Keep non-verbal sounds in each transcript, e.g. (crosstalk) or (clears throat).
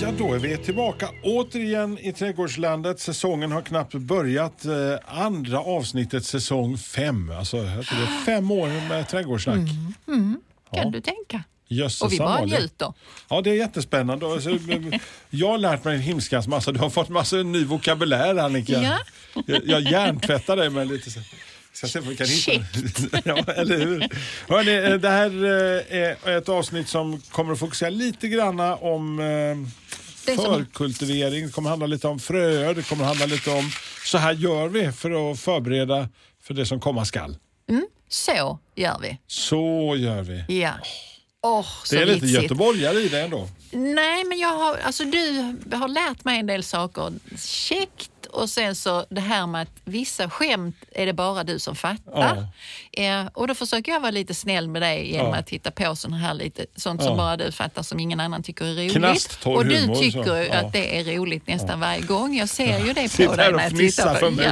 Ja, då är vi tillbaka återigen i Trädgårdslandet. Säsongen har knappt börjat. Eh, andra avsnittet säsong fem. Alltså, jag tror det är fem år med Trädgårdssnack. Kan Ja. du tänka? Jösses Och vi bara njuter. Ja, det är jättespännande. Jag har lärt mig en himskans massa. Du har fått massa ny vokabulär, Annika. Ja. Jag, jag hjärntvättar dig med lite så. Om vi kan hitta. (laughs) ja, eller hur? Hörrni, eh, det här eh, är ett avsnitt som kommer att fokusera lite granna om eh, förkultivering. Det kommer handla lite om fröer. Det kommer handla lite om så här gör vi för att förbereda för det som komma skall. Så gör vi. Så gör vi. Ja. Så Det är lite vitsigt. göteborgare i det ändå. Nej, men jag har, alltså, du har lärt mig en del saker. Käckt. Och sen så det här med att vissa skämt är det bara du som fattar. Eh, och då försöker jag vara lite snäll med dig genom Ja. att hitta på sånt här lite, sånt som Ja. bara du fattar som ingen annan tycker är roligt. Och du humor, tycker Ja. att det är roligt nästan varje gång. Jag ser ju det på dig när jag tittar på mig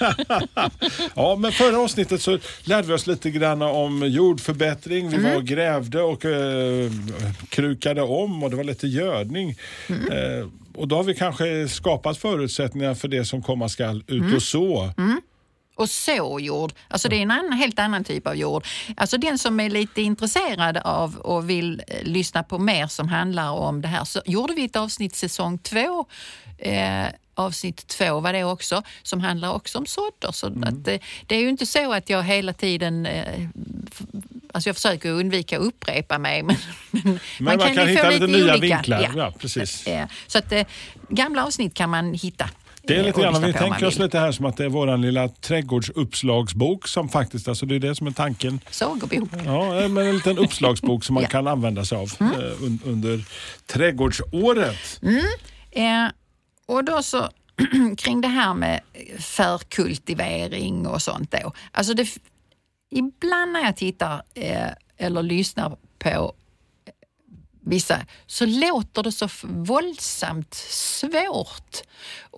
ja. (laughs) ja, men förra avsnittet så lärde vi oss lite grann om jordförbättring. Vi Mm. var och grävde och eh, krukade om och det var lite gödning. Mm. Eh, och då har vi kanske skapat förutsättningar för det som komma skall ut Mm. och så. Och såjord, alltså det är en annan, helt annan typ av jord. Alltså den som är lite intresserad av och vill eh, lyssna på mer som handlar om det här så gjorde vi ett avsnitt säsong två. Eh, avsnitt två var det också, som handlar också om sådder. Så Mm. att, eh, det är ju inte så att jag hela tiden eh, Alltså jag försöker undvika att upprepa mig. Men, men (laughs) man kan få hitta lite nya olika. vinklar. Ja, precis. Eh, Så att eh, gamla avsnitt kan man hitta. Det är eh, lite grann, vi tänker oss lite här som att det är vår lilla trädgårdsuppslagsbok som faktiskt, alltså det är det som är tanken. Sagorbok. Ja, men en liten uppslagsbok som man (laughs) Ja. kan använda sig av un- under trädgårdsåret. Eh, och då så (clears throat) kring det här med förkultivering och sånt då. Alltså det, ibland när jag tittar eh, eller lyssnar på eh, vissa så låter det så våldsamt svårt.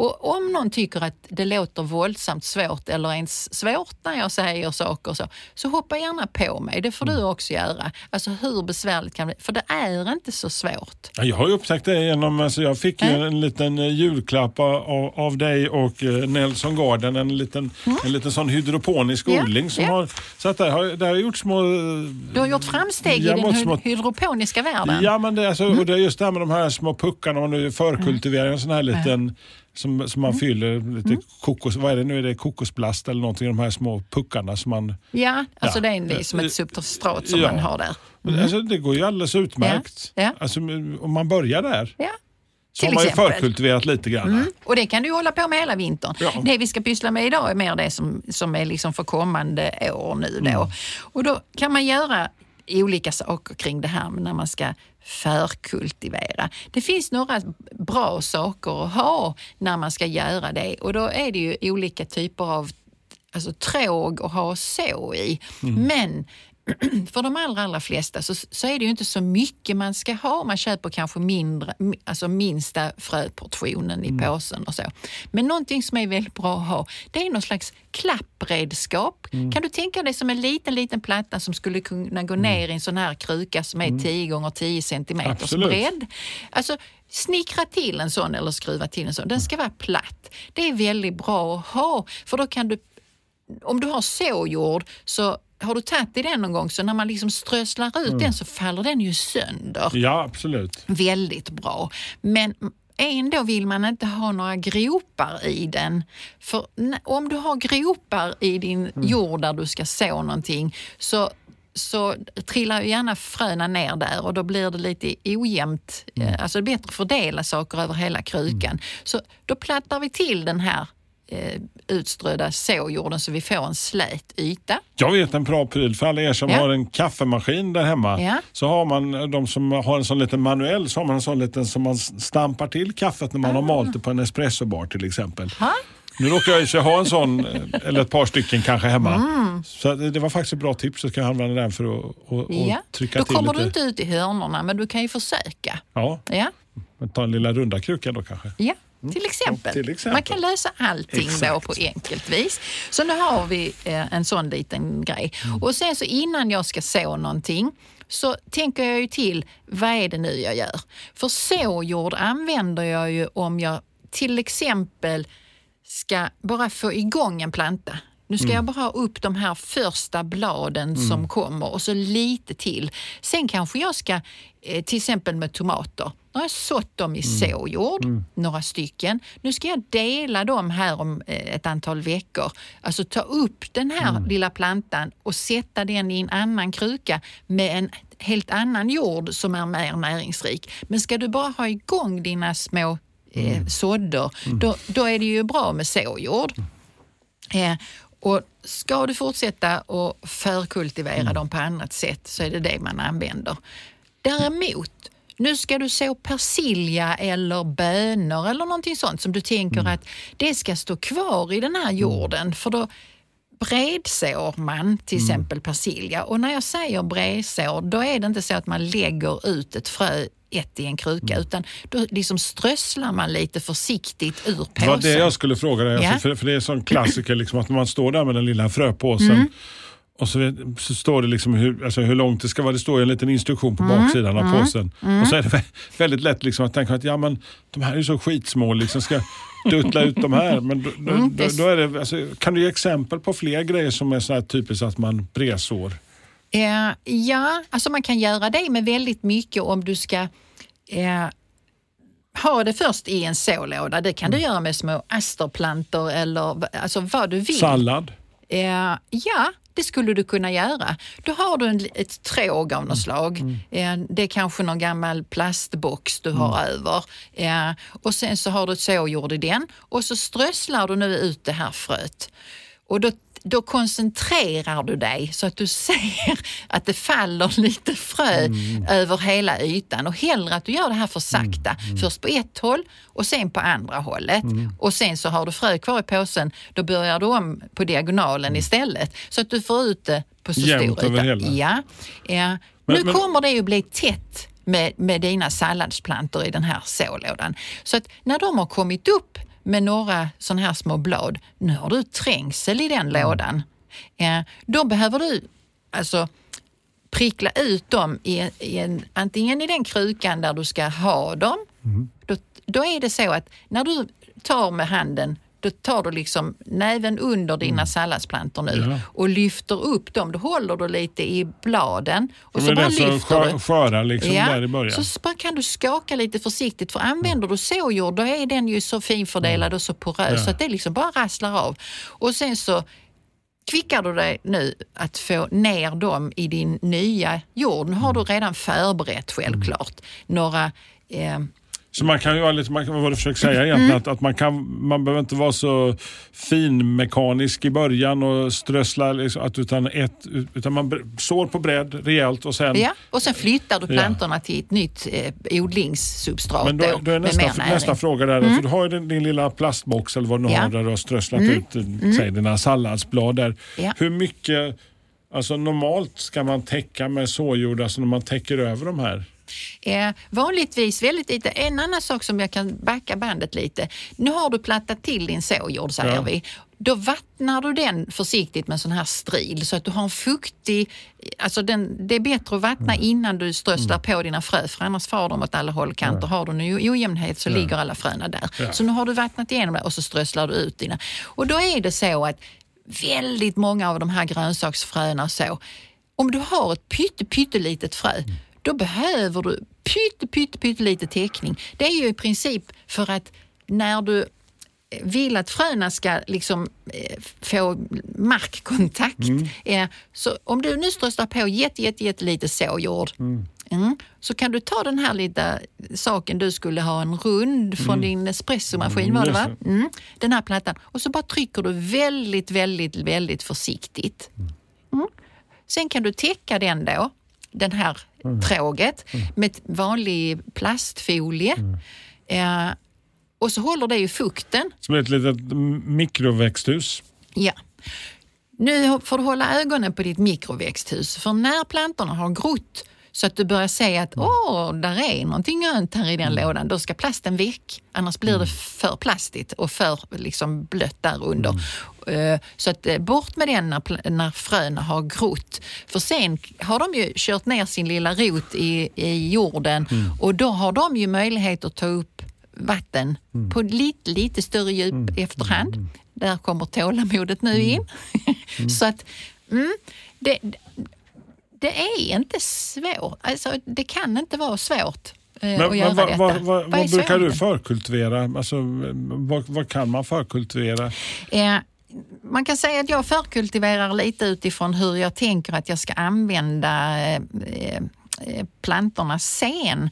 Och om någon tycker att det låter våldsamt svårt eller ens svårt när jag säger saker så, så hoppa gärna på mig. Det får du också göra. Alltså hur besvärligt kan det bli? För det är inte så svårt. Ja, Jag har ju upptäckt det genom, alltså jag fick ju Mm. en liten eh, julklapp av, av dig och eh, Nelson Garden, en liten, en liten sån hydroponisk Mm. Ja, odling. Som ja. har, så att där har, där har gjort små... Du har gjort framsteg i den små- hy- hydroponiska världen. Ja, men det, är alltså, Mm. och det är just det här med de här små puckarna, man nu förkultiverar en sån här liten som, som Mm. man fyller lite kokos, vad är det nu, är det kokosplast eller någonting, de här små puckarna som man... Ja, alltså Ja. det är, är som ett substrat som Ja. man har där. Alltså, det går ju alldeles utmärkt. Ja. Alltså, om man börjar där så har man ju förkultiverat lite grann. Mm. Och det kan du hålla på med hela vintern. Ja. Det vi ska pyssla med idag är mer det som, som är liksom för kommande år nu då. Mm. Och då kan man göra olika saker kring det här när man ska förkultivera. Det finns några bra saker att ha när man ska göra det och då är det ju olika typer av alltså, tråg att ha så i. Men (clears throat) för de allra, allra flesta så, så är det ju inte så mycket man ska ha. Man köper kanske mindre, mi- alltså minsta fröportionen i påsen och så. Men någonting som är väldigt bra att ha, det är någon slags klappredskap. Kan du tänka dig som en liten, liten platta som skulle kunna gå ner i en sån här kruka som är 10 gånger 10 centimeters bredd. Alltså, snickra till en sån eller skruva till en sån. Den ska vara platt. Det är väldigt bra att ha, för då kan du om du har såjord så har du tagit i den någon gång så när man liksom strösslar ut den så faller den ju sönder. Ja, absolut. Väldigt bra. Men ändå vill man inte ha några gropar i den. För om du har gropar i din jord där du ska så någonting så så trillar ju gärna fröna ner där och då blir det lite ojämnt. Eh, Alltså det är bättre att fördela saker över hela krukan. Så då plattar vi till den här eh, utströdda såjorden så vi får en slät yta. Jag vet en bra pryl för alla er som Ja. har en kaffemaskin där hemma. Ja. Så har man, de som har en sån liten manuell, så har man en sån liten som man stampar till kaffet när man har malt det på en espressobar till exempel. Ha? Nu råkar jag och sig ha en sån, eh, eller ett par stycken kanske hemma. Mm. Så det det var faktiskt ett bra tips, så ska jag använda den för att och, och Ja. trycka Då till kommer lite. du inte ut i hörnorna men du kan ju försöka. Ja, Ja, ta den lilla runda krukan då kanske. ja. Till, exempel. till exempel. Man kan lösa allting då Exakt. på enkelt vis. Så nu har vi eh, en sån liten grej. Och sen så innan jag ska så någonting så tänker jag ju till, vad är det nu jag gör? För såjord använder jag ju om jag till exempel ska bara få igång en planta. Nu ska jag bara ha upp de här första bladen som kommer och så lite till. Sen kanske jag ska, eh, till exempel med tomater, nu har jag sått dem i såjord, några stycken. Nu ska jag dela dem här om eh, ett antal veckor. Alltså ta upp den här lilla plantan och sätta den i en annan kruka med en helt annan jord som är mer näringsrik. Men ska du bara ha igång dina små eh, sådder, då, då är det ju bra med såjord. Eh, och ska du fortsätta att förkultivera dem på annat sätt så är det det man använder. Däremot, nu ska du så persilja eller bönor eller någonting sånt som du tänker att det ska stå kvar i den här jorden. För då bredsår man till exempel persilja. Och när jag säger bredsår då är det inte så att man lägger ut ett frö ett i en kruka utan då liksom strösslar man lite försiktigt ur påsen. Det var det jag skulle fråga dig. Ja. Alltså, för, för det är en sån klassiker liksom, att man står där med den lilla fröpåsen Mm. och så, så står det liksom hur, alltså hur långt det ska vara. Det står ju en liten instruktion på Mm. baksidan av påsen. Och så är det vä- väldigt lätt liksom att tänka att ja, men, de här är så skitsmå. Liksom, ska duttla ut de här? Men då, då, Mm, då, då är det, alltså, kan du ge exempel på fler grejer som är så här typiskt att man bresår? Eh, ja, alltså man kan göra det med väldigt mycket om du ska eh, ha det först i en sålåda. Det kan du göra med små asterplantor eller alltså vad du vill. Sallad? Eh, ja, det skulle du kunna göra. Då har du en, ett tråg av något slag. Eh, det är kanske någon gammal plastbox du har över. Eh, och sen så har du ett såjord i den och så strösslar du nu ut det här fröet. Och då, då koncentrerar du dig så att du ser att det faller lite frö över hela ytan och hellre att du gör det här för sakta. Först på ett håll och sen på andra hållet. Och sen så har du frö kvar i påsen, då börjar du om på diagonalen istället så att du får ut det på så Jämnt stor över yta. hela. Ja. ja. Men- nu men- kommer det ju bli tätt med, med dina salladsplantor i den här sålådan. Så att när de har kommit upp med några sådana här små blad, nu har du trängsel i den Mm. lådan. Ja, då behöver du alltså prickla ut dem i, i en, antingen i den krukan där du ska ha dem. Mm. Då, då är det så att när du tar med handen då tar du liksom näven under dina salladsplantor nu Mm. Ja. och lyfter upp dem. Då håller du lite i bladen och så är bara lyfter du. skö- skörar liksom där i början. Så bara kan du skaka lite försiktigt för använder du såjord då är den ju så finfördelad och så porös Mm. Ja. så att det liksom bara rasslar av. Och sen så kvickar du dig nu att få ner dem i din nya jord. Nu har du redan förberett självklart några eh, Så man kan ju vara lite, man kan, vad du försöker säga egentligen, Mm. att, att man, kan, man behöver inte vara så finmekanisk i början och strössla, liksom, att, utan, ett, utan man sår på bredd rejält och sen... Ja, och sen flyttar du Ja. plantorna till ett nytt eh, odlingssubstrat Men då, då, är nästa. Mm. nästa fråga där, för du har ju din, din lilla plastbox eller vad du Ja. Mm. har där du har strösslat ut säg, dina salladsblad där. Ja. Hur mycket, alltså normalt ska man täcka med såjord, alltså när man täcker över de här? Eh, vanligtvis väldigt lite. En annan sak som jag kan backa bandet lite. Nu har du plattat till din såjord säger Ja. vi. Då vattnar du den försiktigt med sån här stril så att du har en fuktig... Alltså den, det är bättre att vattna Mm. innan du strösslar på dina frö för annars far de åt alla håll och kanter. Har du en ojämnhet så ligger alla fröna där. Så nu har du vattnat igenom det och så strösslar du ut dina. Och då är det så att väldigt många av de här grönsaksfröna så, om du har ett pytte, pyttelitet frö, då behöver du pytte, pytte, pyttelite täckning. Det är ju i princip för att när du vill att fröna ska liksom eh, få markkontakt. Eh, så om du nu strösslar på jätte, jätte, jättelite såjord Mm. Så kan du ta den här lilla saken, du skulle ha en rund från din espressomaskin var det va? Mm, Mm. Den här plattan. Och så bara trycker du väldigt, väldigt, väldigt försiktigt. Mm. Sen kan du täcka den då, den här tråget, med ett vanlig plastfolie. Eh, och så håller det ju fukten. Som ett litet mikroväxthus. Ja. Nu får du hålla ögonen på ditt mikroväxthus för när plantorna har grott så att du börjar se att åh, där är någonting grönt här i den lådan, då ska plasten väck. Annars blir det för plastigt och för liksom, blött där under. Eh, Så att eh, bort med den när, när fröna har grott. För sen har de ju kört ner sin lilla rot i, i jorden och då har de ju möjlighet att ta upp vatten på lite, lite större djup efterhand. Där kommer tålamodet nu in. (laughs) Så att mm, det, det är inte svårt. Alltså, det kan inte vara svårt eh, Men, att göra vad, vad, vad, Vad brukar du förkultivera? Alltså, vad, vad kan man förkultivera? Eh, man kan säga att jag förkultiverar lite utifrån hur jag tänker att jag ska använda eh, eh, plantorna sen.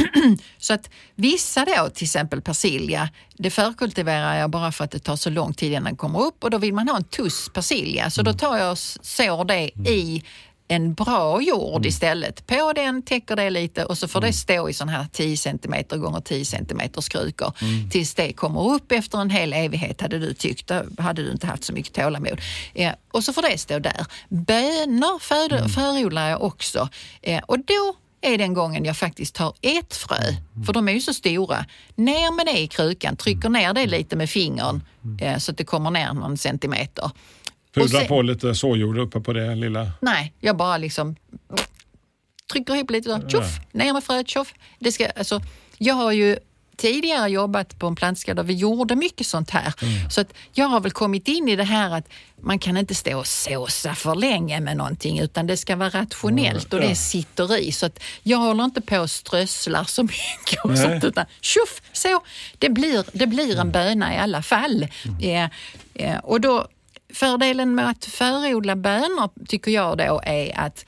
(clears throat) Så att vissa då, till exempel persilja, det förkultiverar jag bara för att det tar så lång tid innan den kommer upp och då vill man ha en tuss persilja. Så då tar jag och sår det i en bra jord istället. På den täcker det lite och så får det stå i sån här 10 cm gånger 10 cm krukor tills det kommer upp efter en hel evighet hade du tyckt. Då hade du inte haft så mycket tålamod. Eh, och så får det stå där. Bönor för, förodlar jag också eh, och då är den gången jag faktiskt tar ett frö, för de är ju så stora. Ner med det i krukan, trycker ner det lite med fingern eh, så att det kommer ner någon centimeter. Pudra på lite såjord uppe på det lilla. Nej, jag bara liksom trycker ihop lite så, tjoff, ner med fröet, tjoff. Det ska, alltså, jag har ju tidigare jobbat på en plantska där vi gjorde mycket sånt här. Så att jag har väl kommit in i det här att man kan inte stå och såsa för länge med någonting utan det ska vara rationellt och det sitter i. Så att jag håller inte på och strösslar så (laughs) mycket och Nej. sånt utan tjoff, så. Det blir, det blir en böna i alla fall. Eh, eh, och då Fördelen med att förodla bönor tycker jag då är att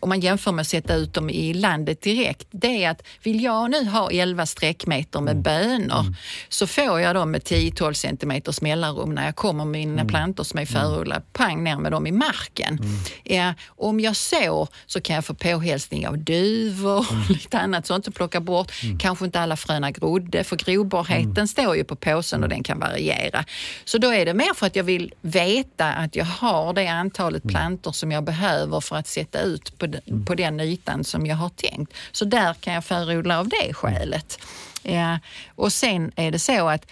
om man jämför med att sätta ut dem i landet direkt, det är att vill jag nu ha 11 sträckmeter med bönor så får jag dem med 10-12 centimeters mellanrum när jag kommer med mina plantor som är förodlade, pang ner med dem i marken. Ja, om jag sår så kan jag få påhälsning av duvor och lite annat sånt och plocka bort. Kanske inte alla fröna grodde för grobarheten står ju på påsen och den kan variera. Så då är det mer för att jag vill veta att jag har det antalet plantor som jag behöver för att sätta ut på den, på den ytan som jag har tänkt. Så där kan jag förodla av det skälet. Ja, och sen är det så att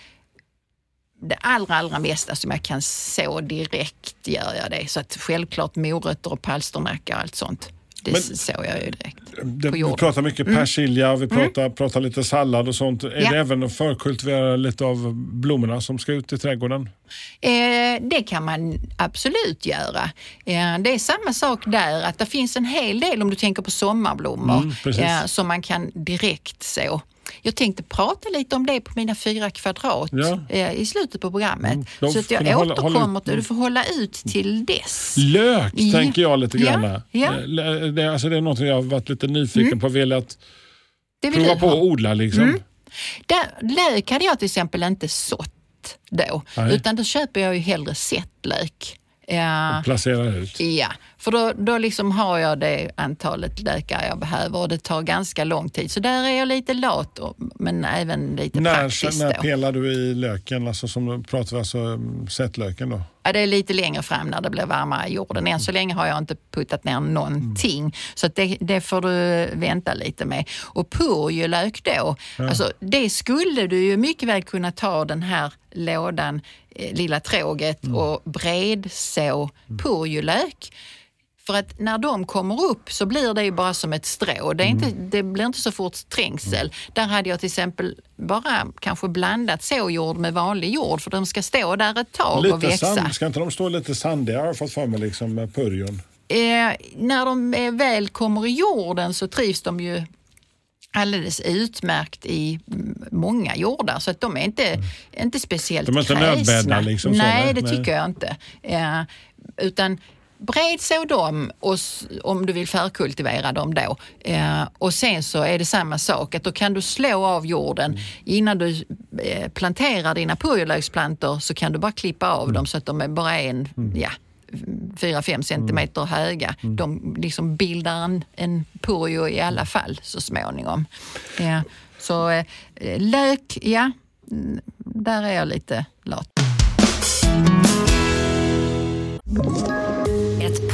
det allra, allra mesta som jag kan så direkt gör jag det. Så att självklart morötter och palsternacka och allt sånt. Det Men- sår jag ju direkt Det, vi pratar mycket persilja, vi pratar, pratar lite sallad och sånt. Är Ja. det även att förkultivera lite av blommorna som ska ut i trädgården? Eh, det kan man absolut göra. Eh, det är samma sak där, att det finns en hel del om du tänker på sommarblommor Mm, eh, som man kan direkt så. Jag tänkte prata lite om det på mina fyra kvadrat Ja. eh, i slutet på programmet. Mm, de så att jag hålla- återkommer hålla till, du får hålla ut till dess. Lök Ja. tänker jag lite grann. ja. Eh, Det, alltså det är något jag har varit lite nyfiken på, velat Det vill prova på att odla liksom. Mm. Där, lök hade jag till exempel inte sått då, Nej. utan då köper jag ju hellre sättlök. Ja. Placera ut. Ja, för då, då liksom har jag det antalet lökar jag behöver och det tar ganska lång tid. Så där är jag lite lat, och- men även lite När, praktiskt. när Då. pelar du i löken? Alltså som pratar vi alltså sättlöken då? Ja, det är lite längre fram när det blir varmare i jorden. Än så länge har jag inte puttat ner någonting. Så att det, det får du vänta lite med. Och purjolök då, alltså, det skulle du ju mycket väl kunna ta den här lådan, eh, lilla tråget och bredså purjolök. För att när de kommer upp så blir det ju bara som ett strå. Det, är inte, det blir inte så fort trängsel. Där hade jag till exempel bara kanske blandat såjord med vanlig jord för de ska stå där ett tag och Lite växa. sand, ska inte de stå lite sandiga har jag fått för mig liksom med purjon? Eh, när de väl kommer i jorden så trivs de ju alldeles utmärkt i mm, många jordar så att de är inte, inte speciellt De är inte kräsna. nödbäddar liksom så, Nej, det tycker jag inte. Eh, utan bredså dem och, om du vill förkultivera dem då. Eh, och sen så är det samma sak, att då kan du slå av jorden. Innan du eh, planterar dina purjolöksplantor så kan du bara klippa av dem så att de är bara en, ja, 4-5 centimeter höga. De liksom bildar en, en purjo i alla fall så småningom. Ja, så eh, lök, ja, mm, där är jag lite lat.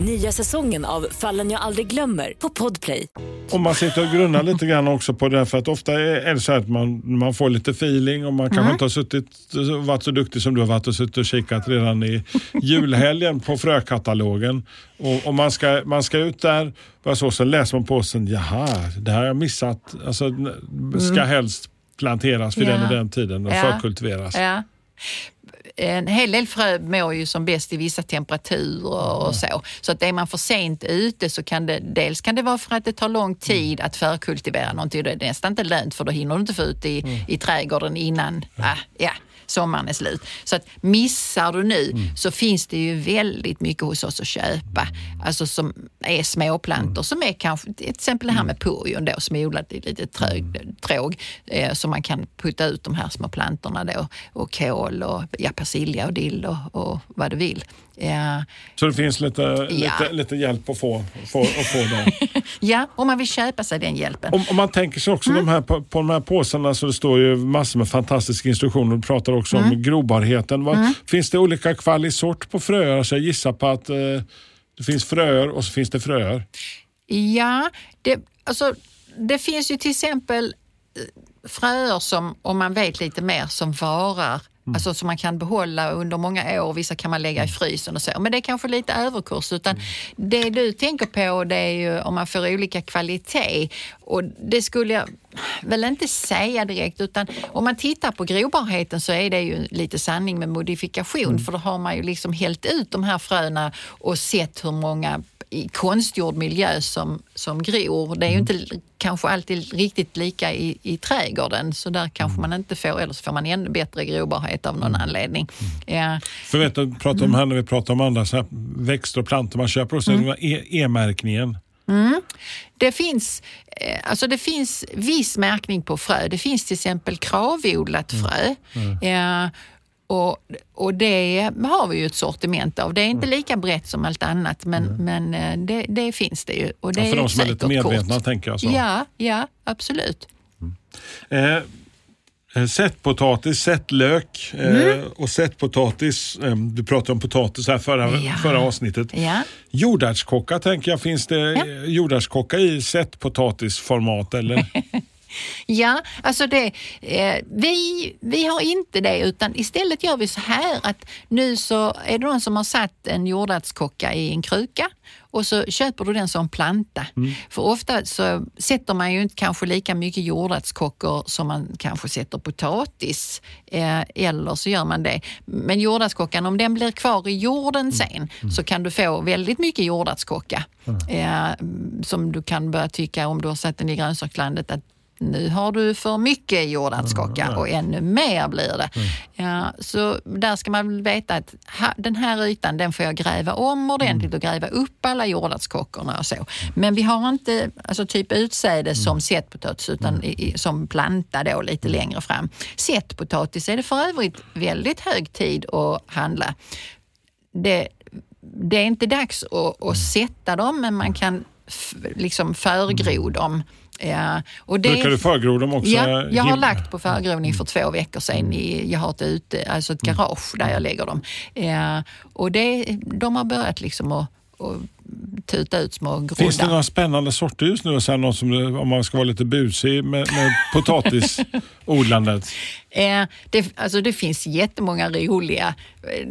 Nya säsongen av Fallen jag aldrig glömmer på Podplay. Om man sitter och grunnar lite grann också på det, för att ofta är det så här att man, man får lite feeling och man kanske inte har suttit, varit så duktig som du har varit och suttit och kikat redan i julhelgen på frökatalogen. Och, och man, ska, man ska ut där, och så, så läser man på sen, jaha, det här har jag missat. Alltså, ska helst planteras vid den och Ja. den tiden och Ja. förkultiveras. Ja. En hel del frö mår ju som bäst i vissa temperaturer och så. Så att är man för sent ute så kan det, dels kan det vara för att det tar lång tid att förkultivera någonting. Det är nästan inte lönt för då hinner du inte få ut i, i trädgården innan. Ah, ja, sommaren är slut. Så att missar du nu så finns det ju väldigt mycket hos oss att köpa. Alltså som är småplantor som är kanske, till exempel det här med purjon då som är odlat i lite trög, tråg. Eh, så man kan putta ut de här små plantorna då och kål och ja, persilja och dill och, och vad du vill. Ja, Så det finns lite, Ja. lite, lite hjälp att få, få, att få där. (laughs) ja, om man vill köpa sig den hjälpen. Om, om man tänker sig också de här, på, på de här påsarna så det står ju massor med fantastiska instruktioner. Du pratar också om grobarheten. Vad, Finns det olika kvalisort på fröer? Så jag gissar på att eh, det finns fröer och så finns det fröer. Ja, det, alltså, det finns ju till exempel eh, fröer som, om man vet lite mer, som varar Alltså som man kan behålla under många år. Vissa kan man lägga i frysen och så. Men det är kanske lite överkurs. Utan Det du tänker på det är ju om man får olika kvalitet. Och det skulle jag väl inte säga direkt. Utan om man tittar på grobarheten så är det ju lite sanning med modifikation. För då har man ju liksom hällt ut de här fröna och sett hur många i konstgjord miljö som, som gror. Det är ju inte kanske alltid riktigt lika i, i trädgården så där kanske man inte får, eller så får man ännu bättre grobarhet av någon anledning. Ja, För vet du, pratar om här när vi pratar om andra så växter och plantor man köper. Och så det E- E-märkningen. det, finns, eh, alltså det finns viss märkning på frö. Det finns till exempel kravodlat frö. Ja, och, och det har vi ju ett sortiment av. Det är inte lika brett som allt annat men, men eh, det, det finns det ju. Och det Ja, för är de som är lite medvetna kort. tänker jag så. Ja, ja, absolut. Eh, eh, Sättpotatis, sättlök eh, och sättpotatis. Du pratade om potatis här förra, Ja. förra avsnittet. Ja. Jordärtskocka tänker jag, finns det ja. jordärtskocka i sättpotatisformat eller? (laughs) Ja, alltså det, eh, vi, vi har inte det utan istället gör vi så här att nu så är det någon som har satt en jordärtskocka i en kruka och så köper du den som planta. För ofta så sätter man ju inte kanske lika mycket jordärtskockor som man kanske sätter potatis. Eh, eller så gör man det. Men jordärtskockan, om den blir kvar i jorden sen så kan du få väldigt mycket jordärtskocka. Eh, som du kan börja tycka om du har satt den i grönsakslandet att nu har du för mycket jordärtskocka och ännu mer blir det. Ja, så där ska man veta att den här ytan den får jag gräva om ordentligt och gräva upp alla jordärtskockorna och så. Men vi har inte alltså typ utsäde som sättpotatis utan i, som planta då lite längre fram. Sättpotatis är det för övrigt väldigt hög tid att handla. Det, det är inte dags att, att sätta dem men man kan liksom förgro dem. Ja, och det, Brukar du förgro dem också? Ja, jag har lagt på förgrovning för två veckor sedan. I, jag har ett, ute, alltså ett garage där jag lägger dem. Ja, och det, de har börjat liksom att, att tuta ut små groddar. Finns det några spännande sorter just nu? Så här, något som, om man ska vara lite busig med, med potatisodlandet. (laughs) Eh, det, alltså det finns jättemånga roliga.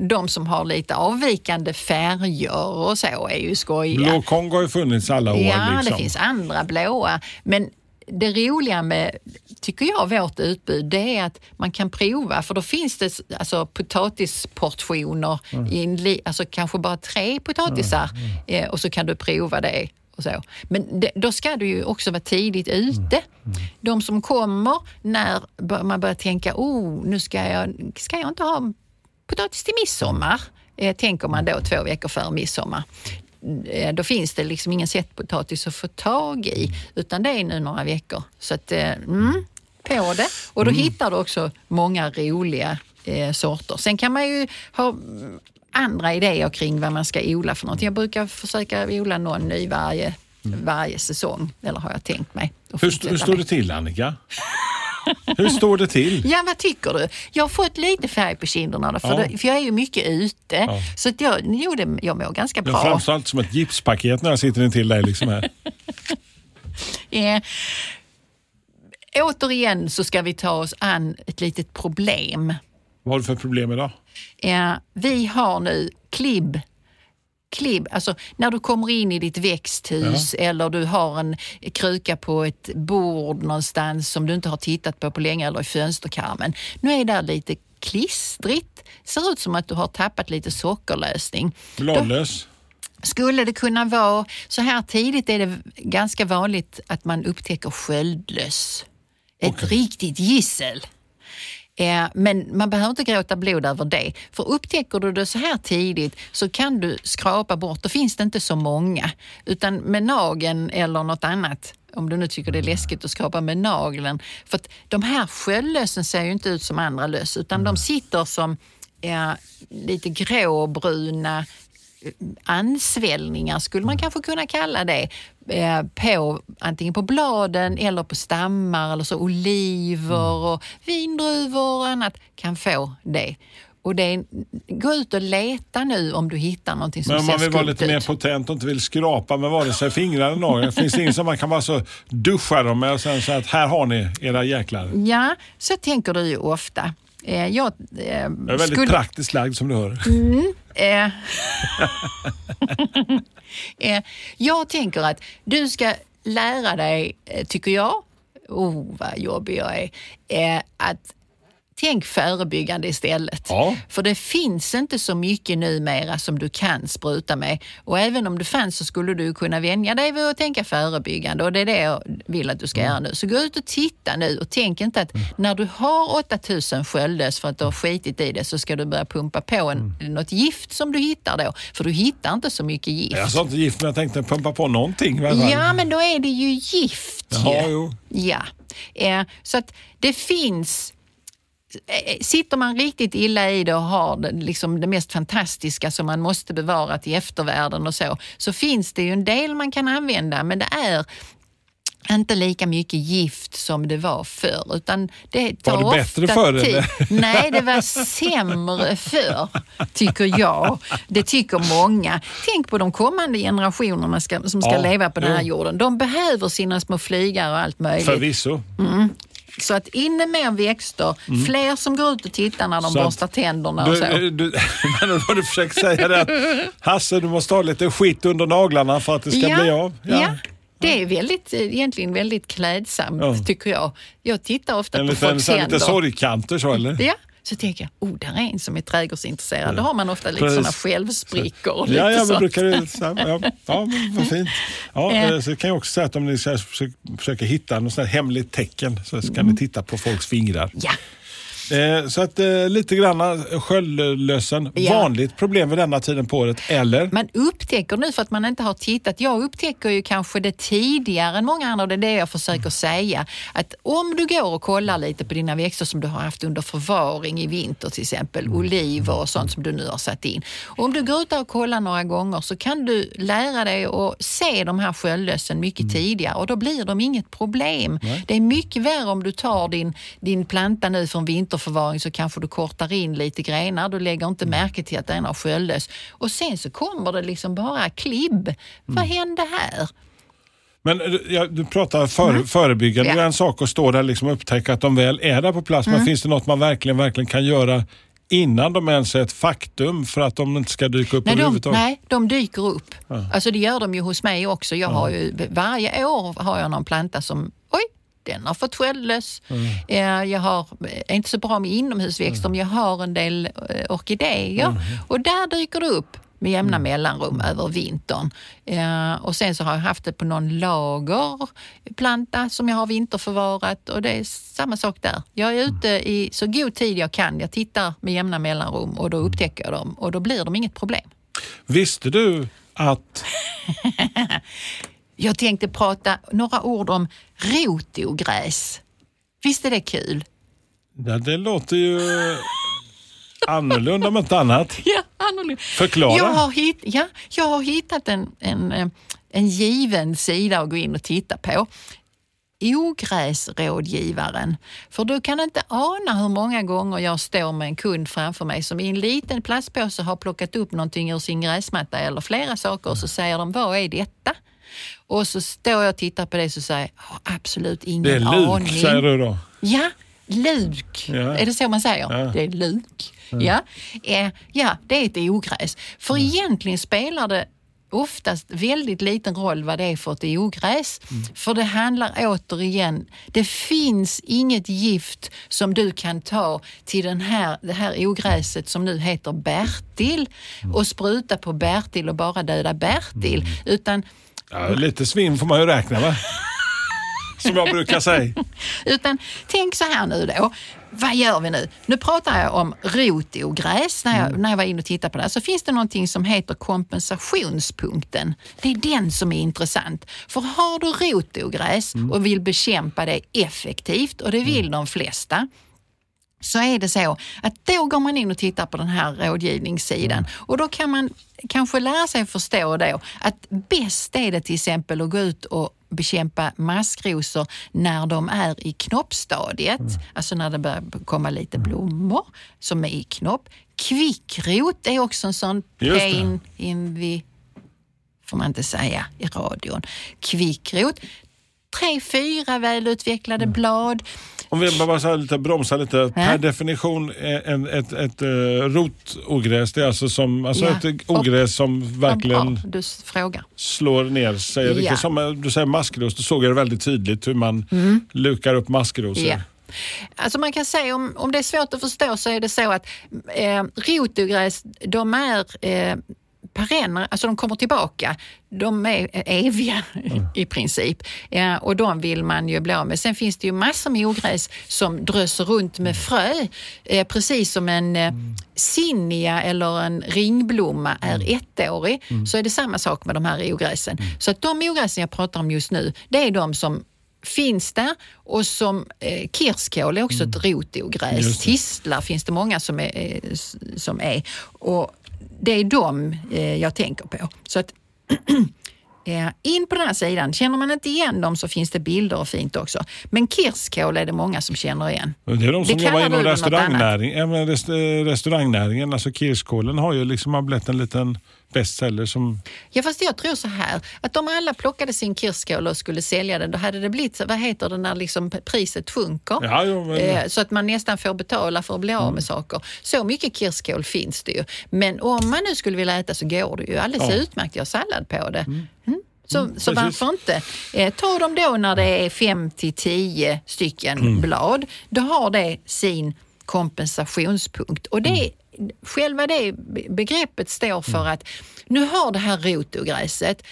De som har lite avvikande färger och så är ju skojiga. Blå Kongo har ju funnits alla år. Ja, liksom. det finns andra blåa. Men det roliga med, tycker jag, vårt utbud, det är att man kan prova, för då finns det alltså, potatisportioner, i en, li- alltså kanske bara tre potatisar eh, och så kan du prova det. Och så. Men det, då ska du ju också vara tidigt ute. De som kommer när man börjar tänka, oh, nu ska jag, ska jag inte ha potatis till midsommar, eh, tänker man då två veckor före midsommar. Eh, Då finns det liksom ingen sättpotatis att få tag i, utan det är nu några veckor. Så att, eh, mm, på det. Och då hittar du också många roliga eh, sorter. Sen kan man ju ha mm, andra idéer kring vad man ska odla för något. Jag brukar försöka odla någon ny varje, varje säsong, eller har jag tänkt mig. Hur, st- hur står det till Annika? (laughs) (laughs) Hur står det till? Ja, vad tycker du? Jag har fått lite färg på kinderna för, Ja. det, för jag är ju mycket ute. Ja. Så att jag, jo, det, jag mår ganska Jag bra. framstår alltid som ett gipspaket när jag sitter intill dig. Liksom här. (laughs) Eh, återigen så ska vi ta oss an ett litet problem. Vad har du för problem idag? Eh, vi har nu klibb klibb, alltså när du kommer in i ditt växthus eller du har en kruka på ett bord någonstans som du inte har tittat på på länge eller i fönsterkarmen. Nu är det lite klistrigt. Ser ut som att du har tappat lite sockerlösning. Bladlös? Skulle det kunna vara, så här tidigt är det ganska vanligt att man upptäcker sköldlöss. Ett Okej. riktigt gissel. Eh, Men man behöver inte gråta blod över det. För upptäcker du det så här tidigt så kan du skrapa bort, då finns det inte så många. Utan med nageln eller något annat, om du nu tycker det är läskigt att skrapa med nageln. För att de här sköldlössen ser ju inte ut som andra löss utan de sitter som eh, lite gråbruna ansvällningar skulle man kanske kunna kalla det eh, på antingen på bladen eller på stammar eller så oliver och vindruvor och annat kan få det. Och det är, gå ut och leta nu om du hittar någonting som Men om man ser vill vara skumt lite ut. mer potent och inte vill skrapa med vare sig fingrar eller naglar. Finns det ingen som man kan bara så duscha dem med och sen säga att här har ni era jäklar. Ja, så tänker du ju ofta. Eh, jag, eh, Jag är väldigt skulle- praktiskt lagd som du hör. (laughs) Eh, (laughs) eh, jag tänker att du ska lära dig, eh, tycker jag, oh vad jobbig jag är, eh, att tänk förebyggande istället. Ja. För det finns inte så mycket numera som du kan spruta med. Och även om det fanns så skulle du kunna vänja dig vid att tänka förebyggande och det är det jag vill att du ska göra nu. Så gå ut och titta nu och tänk inte att när du har 8000 sköldlöss för att du har skitit i det så ska du börja pumpa på en, något gift som du hittar då. För du hittar inte så mycket gift. Jag sa inte gift men jag tänkte pumpa på någonting. Ja, men då är det ju gift Jaha, ju. jo. Ja, eh, så att det finns Sitter man riktigt illa i det och har det, liksom det mest fantastiska som man måste bevara till eftervärlden och så, så finns det ju en del man kan använda, men det är inte lika mycket gift som det var förr. Utan det tar Var det bättre förr, eller? (laughs) Nej, det var sämre förr, tycker jag. Det tycker många. Tänk på de kommande generationerna ska, som ska Ja, leva på den här jo. jorden. De behöver sina små flygare och allt möjligt. Förvisso. Så att inne mer växter, fler som går ut och tittar när de Mm. Så borstar tänderna och Du, så. du, (laughs) men vad du försöker säga det att Hasse du måste ha lite skit under naglarna för att det ska bli av. Ja. det är väldigt, eh, egentligen väldigt klädsamt Ja. tycker jag. Jag tittar ofta En på liten, folks händer. lite sorgkanter så eller? Ja, så tänker jag, oh, där är en som är trädgårdsintresserad. Då har man ofta lite sådana självsprickor och lite Ja, ja, sånt. brukar det, så här, ja, ja, vad fint. Ja, Eh. så kan jag också säga att om ni ska försöka, försöka hitta något hemligt tecken så ska Mm. ni titta på folks fingrar. Ja, Eh, så att eh, lite granna sköldlösen, Ja. vanligt problem vid denna tiden på året, eller? man upptäcker nu för att man inte har tittat. Jag upptäcker ju kanske det tidigare än många andra och det är det jag försöker säga. Att om du går och kollar lite på dina växter som du har haft under förvaring i vinter till exempel, oliver och sånt som du nu har satt in. Om du går ut och kollar några gånger så kan du lära dig att se de här sköldlössen mycket tidigare och då blir de inget problem. Det är mycket värre om du tar din, din planta nu från vinterförvaring så kanske du kortar in lite grenar, du lägger inte märke till att den har sköldlöss. Och sen så kommer det liksom bara klibb. Vad hände här? Men eh, ja, du pratar för, förebyggande. Ja. Det är en sak att stå där liksom och upptäcka att de väl är där på plats. Mm. Men finns det något man verkligen, verkligen kan göra innan de ens är ett faktum för att de inte ska dyka upp Nej överhuvudtaget? nej, de dyker upp. Alltså det gör de ju hos mig också. Jag har ju, varje år har jag någon planta som, den har fått skölles. Eh, Jag har, är inte så bra med inomhusväxter men jag har en del eh, orkidéer och där dyker det upp med jämna mellanrum över vintern. Eh, och sen så har jag haft det på någon lagerplanta som jag har vinterförvarat och det är samma sak där. Jag är ute i så god tid jag kan. Jag tittar med jämna mellanrum och då upptäcker jag dem och då blir de inget problem. Visste du att... (laughs) Jag tänkte prata några ord om rotogräs. Visst är det kul? Ja, det låter ju annorlunda om inte annat. (laughs) Ja, annorlunda. Förklara. Jag har, hitt, ja, jag har hittat en, en, eh, en given sida att gå in och titta på. Ogräsrådgivaren. För du kan inte ana hur många gånger jag står med en kund framför mig som i en liten plastpåse har plockat upp någonting ur sin gräsmatta eller flera saker och så säger de, vad är detta? Och så står jag och tittar på det och säger jag, "Har absolut ingen Det är luk, aning. säger du då. Ja, luk. Ja. Är det så man säger? Ja. Det är luk. Ja. Eh, ja, det är ett ogräs. För egentligen spelar det oftast väldigt liten roll vad det är för ett ogräs. För det handlar återigen, det finns inget gift som du kan ta till den här, det här ogräset som nu heter Bertil och spruta på Bertil och bara döda Bertil. Utan Ja, lite svinn får man ju räkna med. (laughs) Som jag brukar säga. Utan tänk så här nu då. Vad gör vi nu? Nu pratar jag om rotogräs. När jag, när jag var inne och tittade på det här, så finns det någonting som heter kompensationspunkten. Det är den som är intressant. För har du rotogräs och vill bekämpa det effektivt, och det vill de flesta, så är det så att då går man in och tittar på den här rådgivningssidan och då kan man kanske lära sig förstå då att bäst är det till exempel att gå ut och bekämpa maskrosor när de är i knoppstadiet, alltså när det börjar komma lite blommor som är i knopp. Kvickrot är också en sån pain in the får man inte säga i radion. Kvickrot, tre, fyra välutvecklade Mm. blad. Om vi bara så lite, bromsa lite. Per definition, är en, ett, ett, uh, rotogräs, det är alltså, som, alltså Ja. ett ogräs som verkligen frågar. slår ner sig. Ja. Som eh, du säger maskros, då såg jag det väldigt tydligt hur man lukar upp maskrosor. Mm. Ja. Alltså man kan säga om, om det är svårt att förstå så är det så att eh, rotogräs, de är eh, perenner, alltså de kommer tillbaka. De är eviga i princip eh, och de vill man ju bli av med. Sen finns det ju massor med ogräs som dröser runt med frö. Eh, precis som en eh, zinnia eller en ringblomma är ettårig så är det samma sak med de här ogräsen. Så att de ogräsen jag pratar om just nu, det är de som finns där och som eh, kirskål är också ett rotogräs. Tistlar finns det många som är. eh, Som är. Och det är de eh, jag tänker på. Så att (clears throat) eh, in på den här sidan, känner man inte igen dem så finns det bilder och fint också. Men kirskål är det många som känner igen. Det är de som Det jobbar inom restaurangnäring, eh, restaurangnäringen. Alltså kirskålen har ju liksom har blivit en liten bestseller som... Ja fast jag tror så här, att om alla plockade sin kirskål och skulle sälja den, då hade det blivit, så- vad heter det när liksom priset sjunker? Ja, jo, men, Eh, Så att man nästan får betala för att bli av med saker. Så mycket kirskål finns det ju. Men om man nu skulle vilja äta så går det ju alldeles Ja. utmärkt att göra sallad på det. Mm. Så, så precis. varför inte? Eh, ta dem då när det är 5 till 10 stycken Mm. blad. Då har det sin kompensationspunkt. Och det, Mm. Själva det be- begreppet står för att nu har det här rotogräset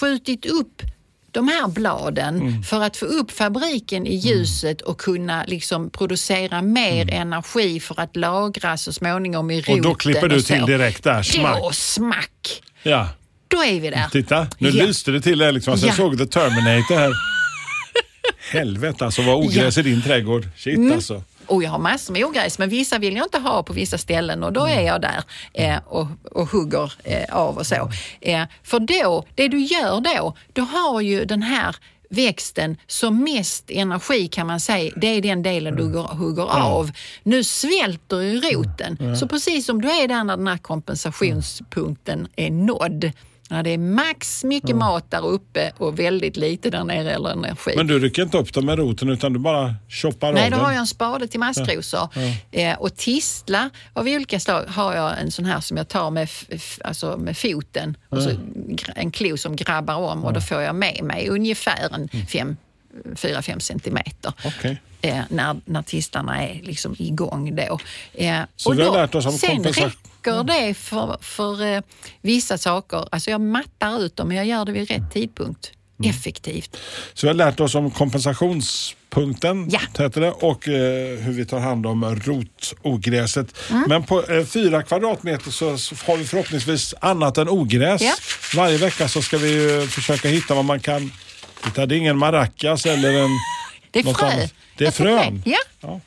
skjutit upp de här bladen Mm. för att få upp fabriken i ljuset och kunna liksom producera mer energi för att lagra så småningom i roten. Mm. och då klipper du till direkt där, Då smack. smack! Ja, Då är vi där. titta. Nu Ja. lyste det till där liksom. Alltså, Jag Ja. såg The Terminator här. (laughs) Helvete alltså vad ogräs i din trädgård. Shit Mm. alltså. Och jag har massor med ogräs, men vissa vill jag inte ha på vissa ställen och då Mm. är jag där eh, och, och hugger eh, av och så. Eh, för då, det du gör då, då har ju den här växten som mest energi kan man säga, det är den delen du går, hugger av. Nu svälter ju roten, så precis som du är där när den här kompensationspunkten är nådd, när det är max mycket mat där uppe och väldigt lite där nere eller energi. Men du rycker inte upp dem med roten utan du bara choppar Nej, av då den. har jag en spade till maskrosor. Eh, och tistlar av olika slag har jag en sån här som jag tar med, alltså med foten. Och så en klo som grabbar om och då får jag med mig ungefär en fem 4-5 centimeter. Okej. Eh, när, när tistarna är liksom igång då. Eh, Så vi har lärt oss om sen kompensa- räcker det för, för eh, vissa saker. Alltså jag mattar ut dem men jag gör det vid rätt tidpunkt. Mm. Effektivt. Så vi har lärt oss om kompensationspunkten Ja. det, och eh, hur vi tar hand om rotogräset. Mm. Men på eh, fyra kvadratmeter så, så har vi förhoppningsvis annat än ogräs. Ja. Varje vecka så ska vi ju försöka hitta vad man kan hitta. Det är ingen maracas eller en... (laughs) Det är frö. annat. Det är frön. Ja. Ja.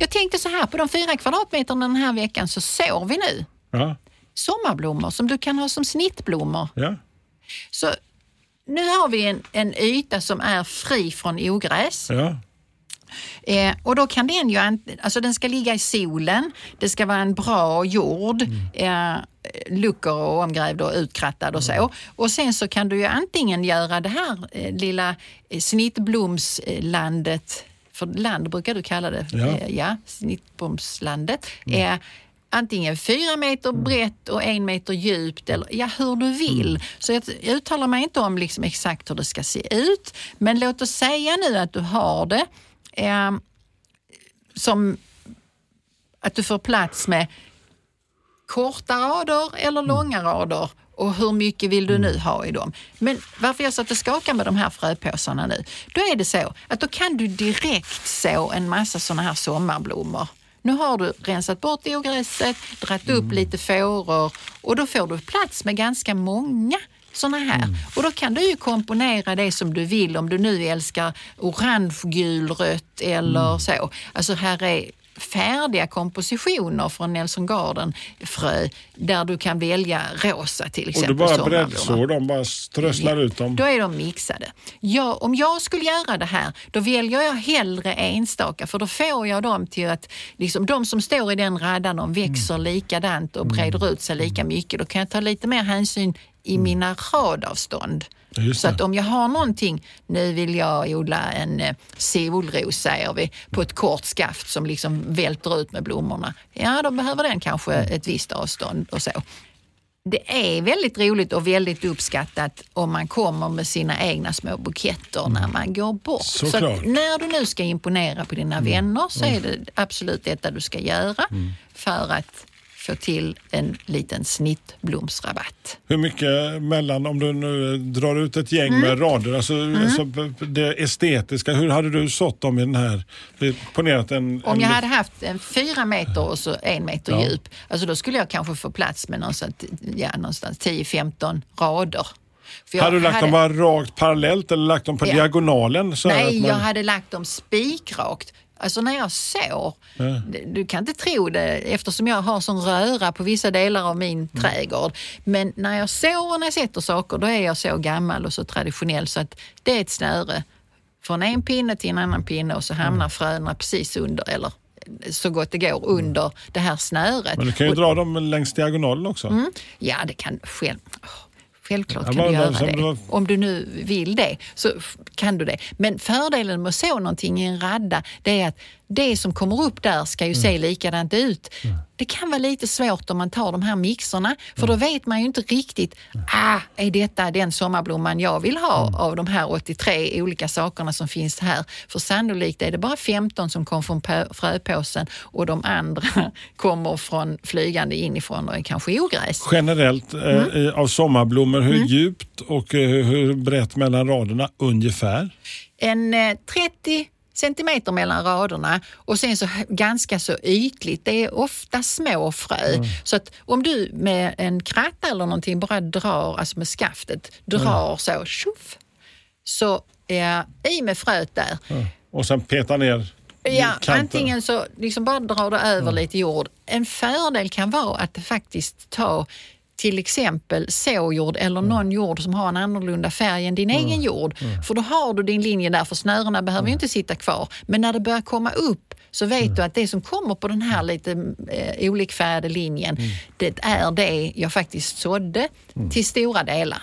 Jag tänkte så här, på de fyra kvadratmeterna den här veckan så sår vi nu Ja. sommarblommor som du kan ha som snittblommor. Ja. Så nu har vi en, en yta som är fri från ogräs. Ja. Eh, och då kan den ju, alltså den ska ligga i solen, det ska vara en bra jord, eh, luckor och omgrävd och utkrattad och så. Och sen så kan du ju antingen göra det här eh, lilla eh, snittblomslandet, för land brukar du kalla det, Ja. eh, ja snittblomslandet. Eh, antingen fyra meter brett och en meter djupt eller ja, hur du vill. Så jag, uttalar mig inte om liksom exakt hur det ska se ut. Men låt oss säga nu att du har det eh, som att du får plats med korta rader eller långa rader och hur mycket vill du nu ha i dem? Men varför jag satt och skakade med de här fröpåsarna nu, då är det så att då kan du direkt så en massa såna här sommarblommor. Nu har du rensat bort ogräset, dratt upp lite fåror och då får du plats med ganska många såna här. Och då kan du ju komponera det som du vill om du nu älskar orange, gul, rött eller så. Alltså här är färdiga kompositioner från Nelson Garden frö där du kan välja rosa till Och exempel. du bara breddsår dem, bara strösslar ut dem. Då är de mixade. Ja, om jag skulle göra det här, då väljer jag hellre enstaka för då får jag dem till att, liksom, de som står i den raddan, de växer Mm. likadant och breder ut sig lika mycket. Då kan jag ta lite mer hänsyn i mina radavstånd. Så att om jag har någonting, nu vill jag odla en eh, solros säger vi, på ett kort skaft som liksom välter ut med blommorna. Ja, då behöver den kanske Mm. ett visst avstånd och så. Det är väldigt roligt och väldigt uppskattat om man kommer med sina egna små buketter när man går bort. Så Mm. Såklart. att när du nu ska imponera på dina vänner så är det absolut detta du ska göra för att få till en liten snittblomsrabatt. Hur mycket mellan, om du nu drar ut ett gäng Mm. med rader, alltså, alltså det estetiska, hur hade du sått dem i den här? Ponerat en, Om en, jag hade haft en fyra meter och så en meter Ja. djup, alltså då skulle jag kanske få plats med någonstans, ja, någonstans 10-15 rader. För Hade du lagt dem hade- bara rakt parallellt eller lagt dem på Ja. diagonalen? Så Nej, att man, jag hade lagt dem spikrakt. Alltså när jag sår, d- du kan inte tro det eftersom jag har sån röra på vissa delar av min Mm. trädgård. Men när jag sår och när jag sätter saker, då är jag så gammal och så traditionell så att det är ett snöre från en pinne till en annan pinne och så Mm. hamnar fröna precis under, eller så gott det går, under det här snöret. Mm. men du kan ju Och- dra dem längs diagonalen också. Mm. Ja, det kan själv. Självklart Ja, kan du bara- göra det. var- Om du nu vill det så kan du det. Men fördelen med att så någonting i en radda det är att det som kommer upp där ska ju Mm. se likadant ut. Det kan vara lite svårt om man tar de här mixerna för Mm. då vet man ju inte riktigt, ah, är detta den sommarblomman jag vill ha Mm. av de här 83 olika sakerna som finns här? För sannolikt är det bara 15 som kom från fröpåsen och de andra (laughs) kommer från flygande inifrån och är kanske ogräs. Generellt eh, Mm. av sommarblommor, hur djupt och eh, hur brett mellan raderna ungefär? en eh, 30 centimeter mellan raderna och sen så ganska så ytligt. Det är ofta små frö. Så att om du med en kratta eller någonting bara drar, alltså med skaftet, drar så, tjoff, så eh, i med fröet där. Och sen peta ner Ja, kanten. antingen så liksom bara drar du över lite jord. En fördel kan vara att det faktiskt tar till exempel såjord eller någon jord som har en annorlunda färg än din egen jord. För då har du din linje där, för snörena behöver ju inte sitta kvar. Men när det börjar komma upp så vet du att det som kommer på den här lite eh, olikfärgade linjen, det är det jag faktiskt sådde till stora delar.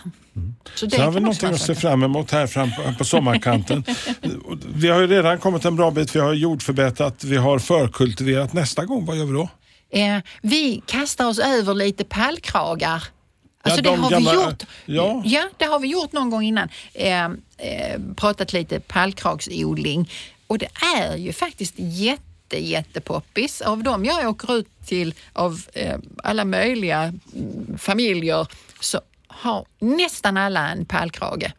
Så Så har vi kan också någonting att se fram emot här fram på, på sommarkanten. (laughs) vi har ju redan kommit en bra bit. Vi har jordförbättrat, vi har förkultiverat. Nästa gång, vad gör vi då? Eh, vi kastar oss över lite pallkragar. Alltså det de har gamla- vi gjort. Ja. ja, det har vi gjort någon gång innan. Eh, eh, pratat lite pallkragsodling och det är ju faktiskt jätte, jättepoppis. Av dem jag åker ut till av eh, alla möjliga mm, familjer så har nästan alla en pallkrage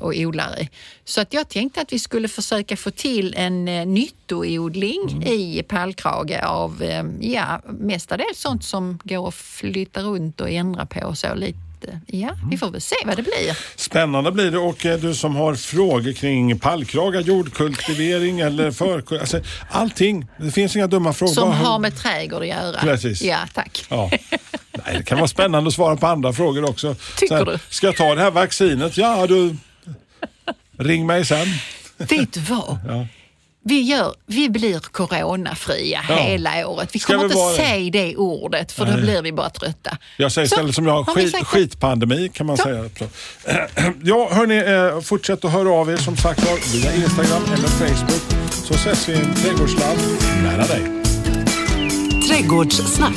och odlar i. Så att jag tänkte att vi skulle försöka få till en eh, nyttoodling i pallkrage av eh, ja, mestadels sånt som går att flytta runt och ändra på och så lite. Ja, vi får väl se vad det blir. Spännande blir det och eh, du som har frågor kring pallkragar, jordkultivering eller förkul... Alltså, allting. Det finns inga dumma frågor. Som har med trädgård att göra. Precis. Ja, tack. Ja. Nej, det kan vara spännande att svara på andra frågor också. Tycker Så du? Ska jag ta det här vaccinet? Ja, du... Ring mig sen. Vet du vad? Ja. Vi, gör, vi blir coronafria Ja. hela året. Vi Ska kommer vi inte säga det ordet för då Nej. blir vi bara trötta. Jag säger Så, istället som jag, skit, sagt skitpandemi kan man Så. säga. Så. (clears throat) Ja, hörni, eh, fortsätt att höra av er som sagt var via Instagram eller Facebook så ses vi i en trädgårdsland nära dig. Trädgårdssnack.